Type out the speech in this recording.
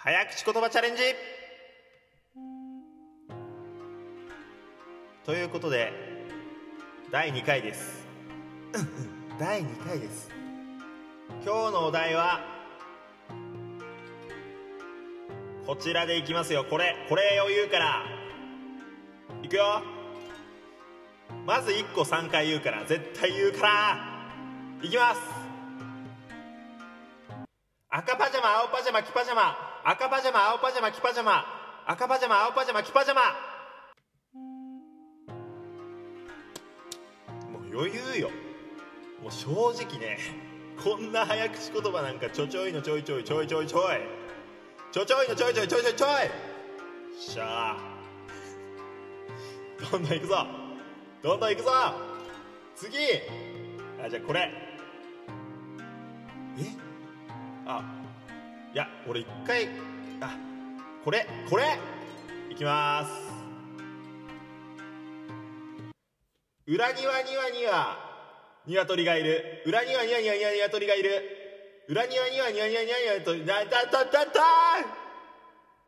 早口言葉チャレンジ。ということで第2回です。第2回です。今日のお題はこちらでいきますよ。これこれを言うから。いくよ。まず1個3回言うから。絶対言うから。いきます。赤パジャマ青パジャマ黄パジャマ。赤パジャマ青パジャマ黄パジャマ。赤パジャマ青パジャマ黄パジャマ。もう余裕よ。もう正直ねこんな早口言葉なんかちょちょいのちょいちょいちょいちょいちょい。ちょちょいのちょいちょいちょいちょい。ちょいしゃあ。どんどんいくぞ。どんどんいくぞ。次。あじゃあこれ。え？あ。いや俺一回あこれこれいきます。裏庭にはには鶏がいる。裏庭にはにはには鶏がいる。裏庭にはにはにはにはにはとだだだだだ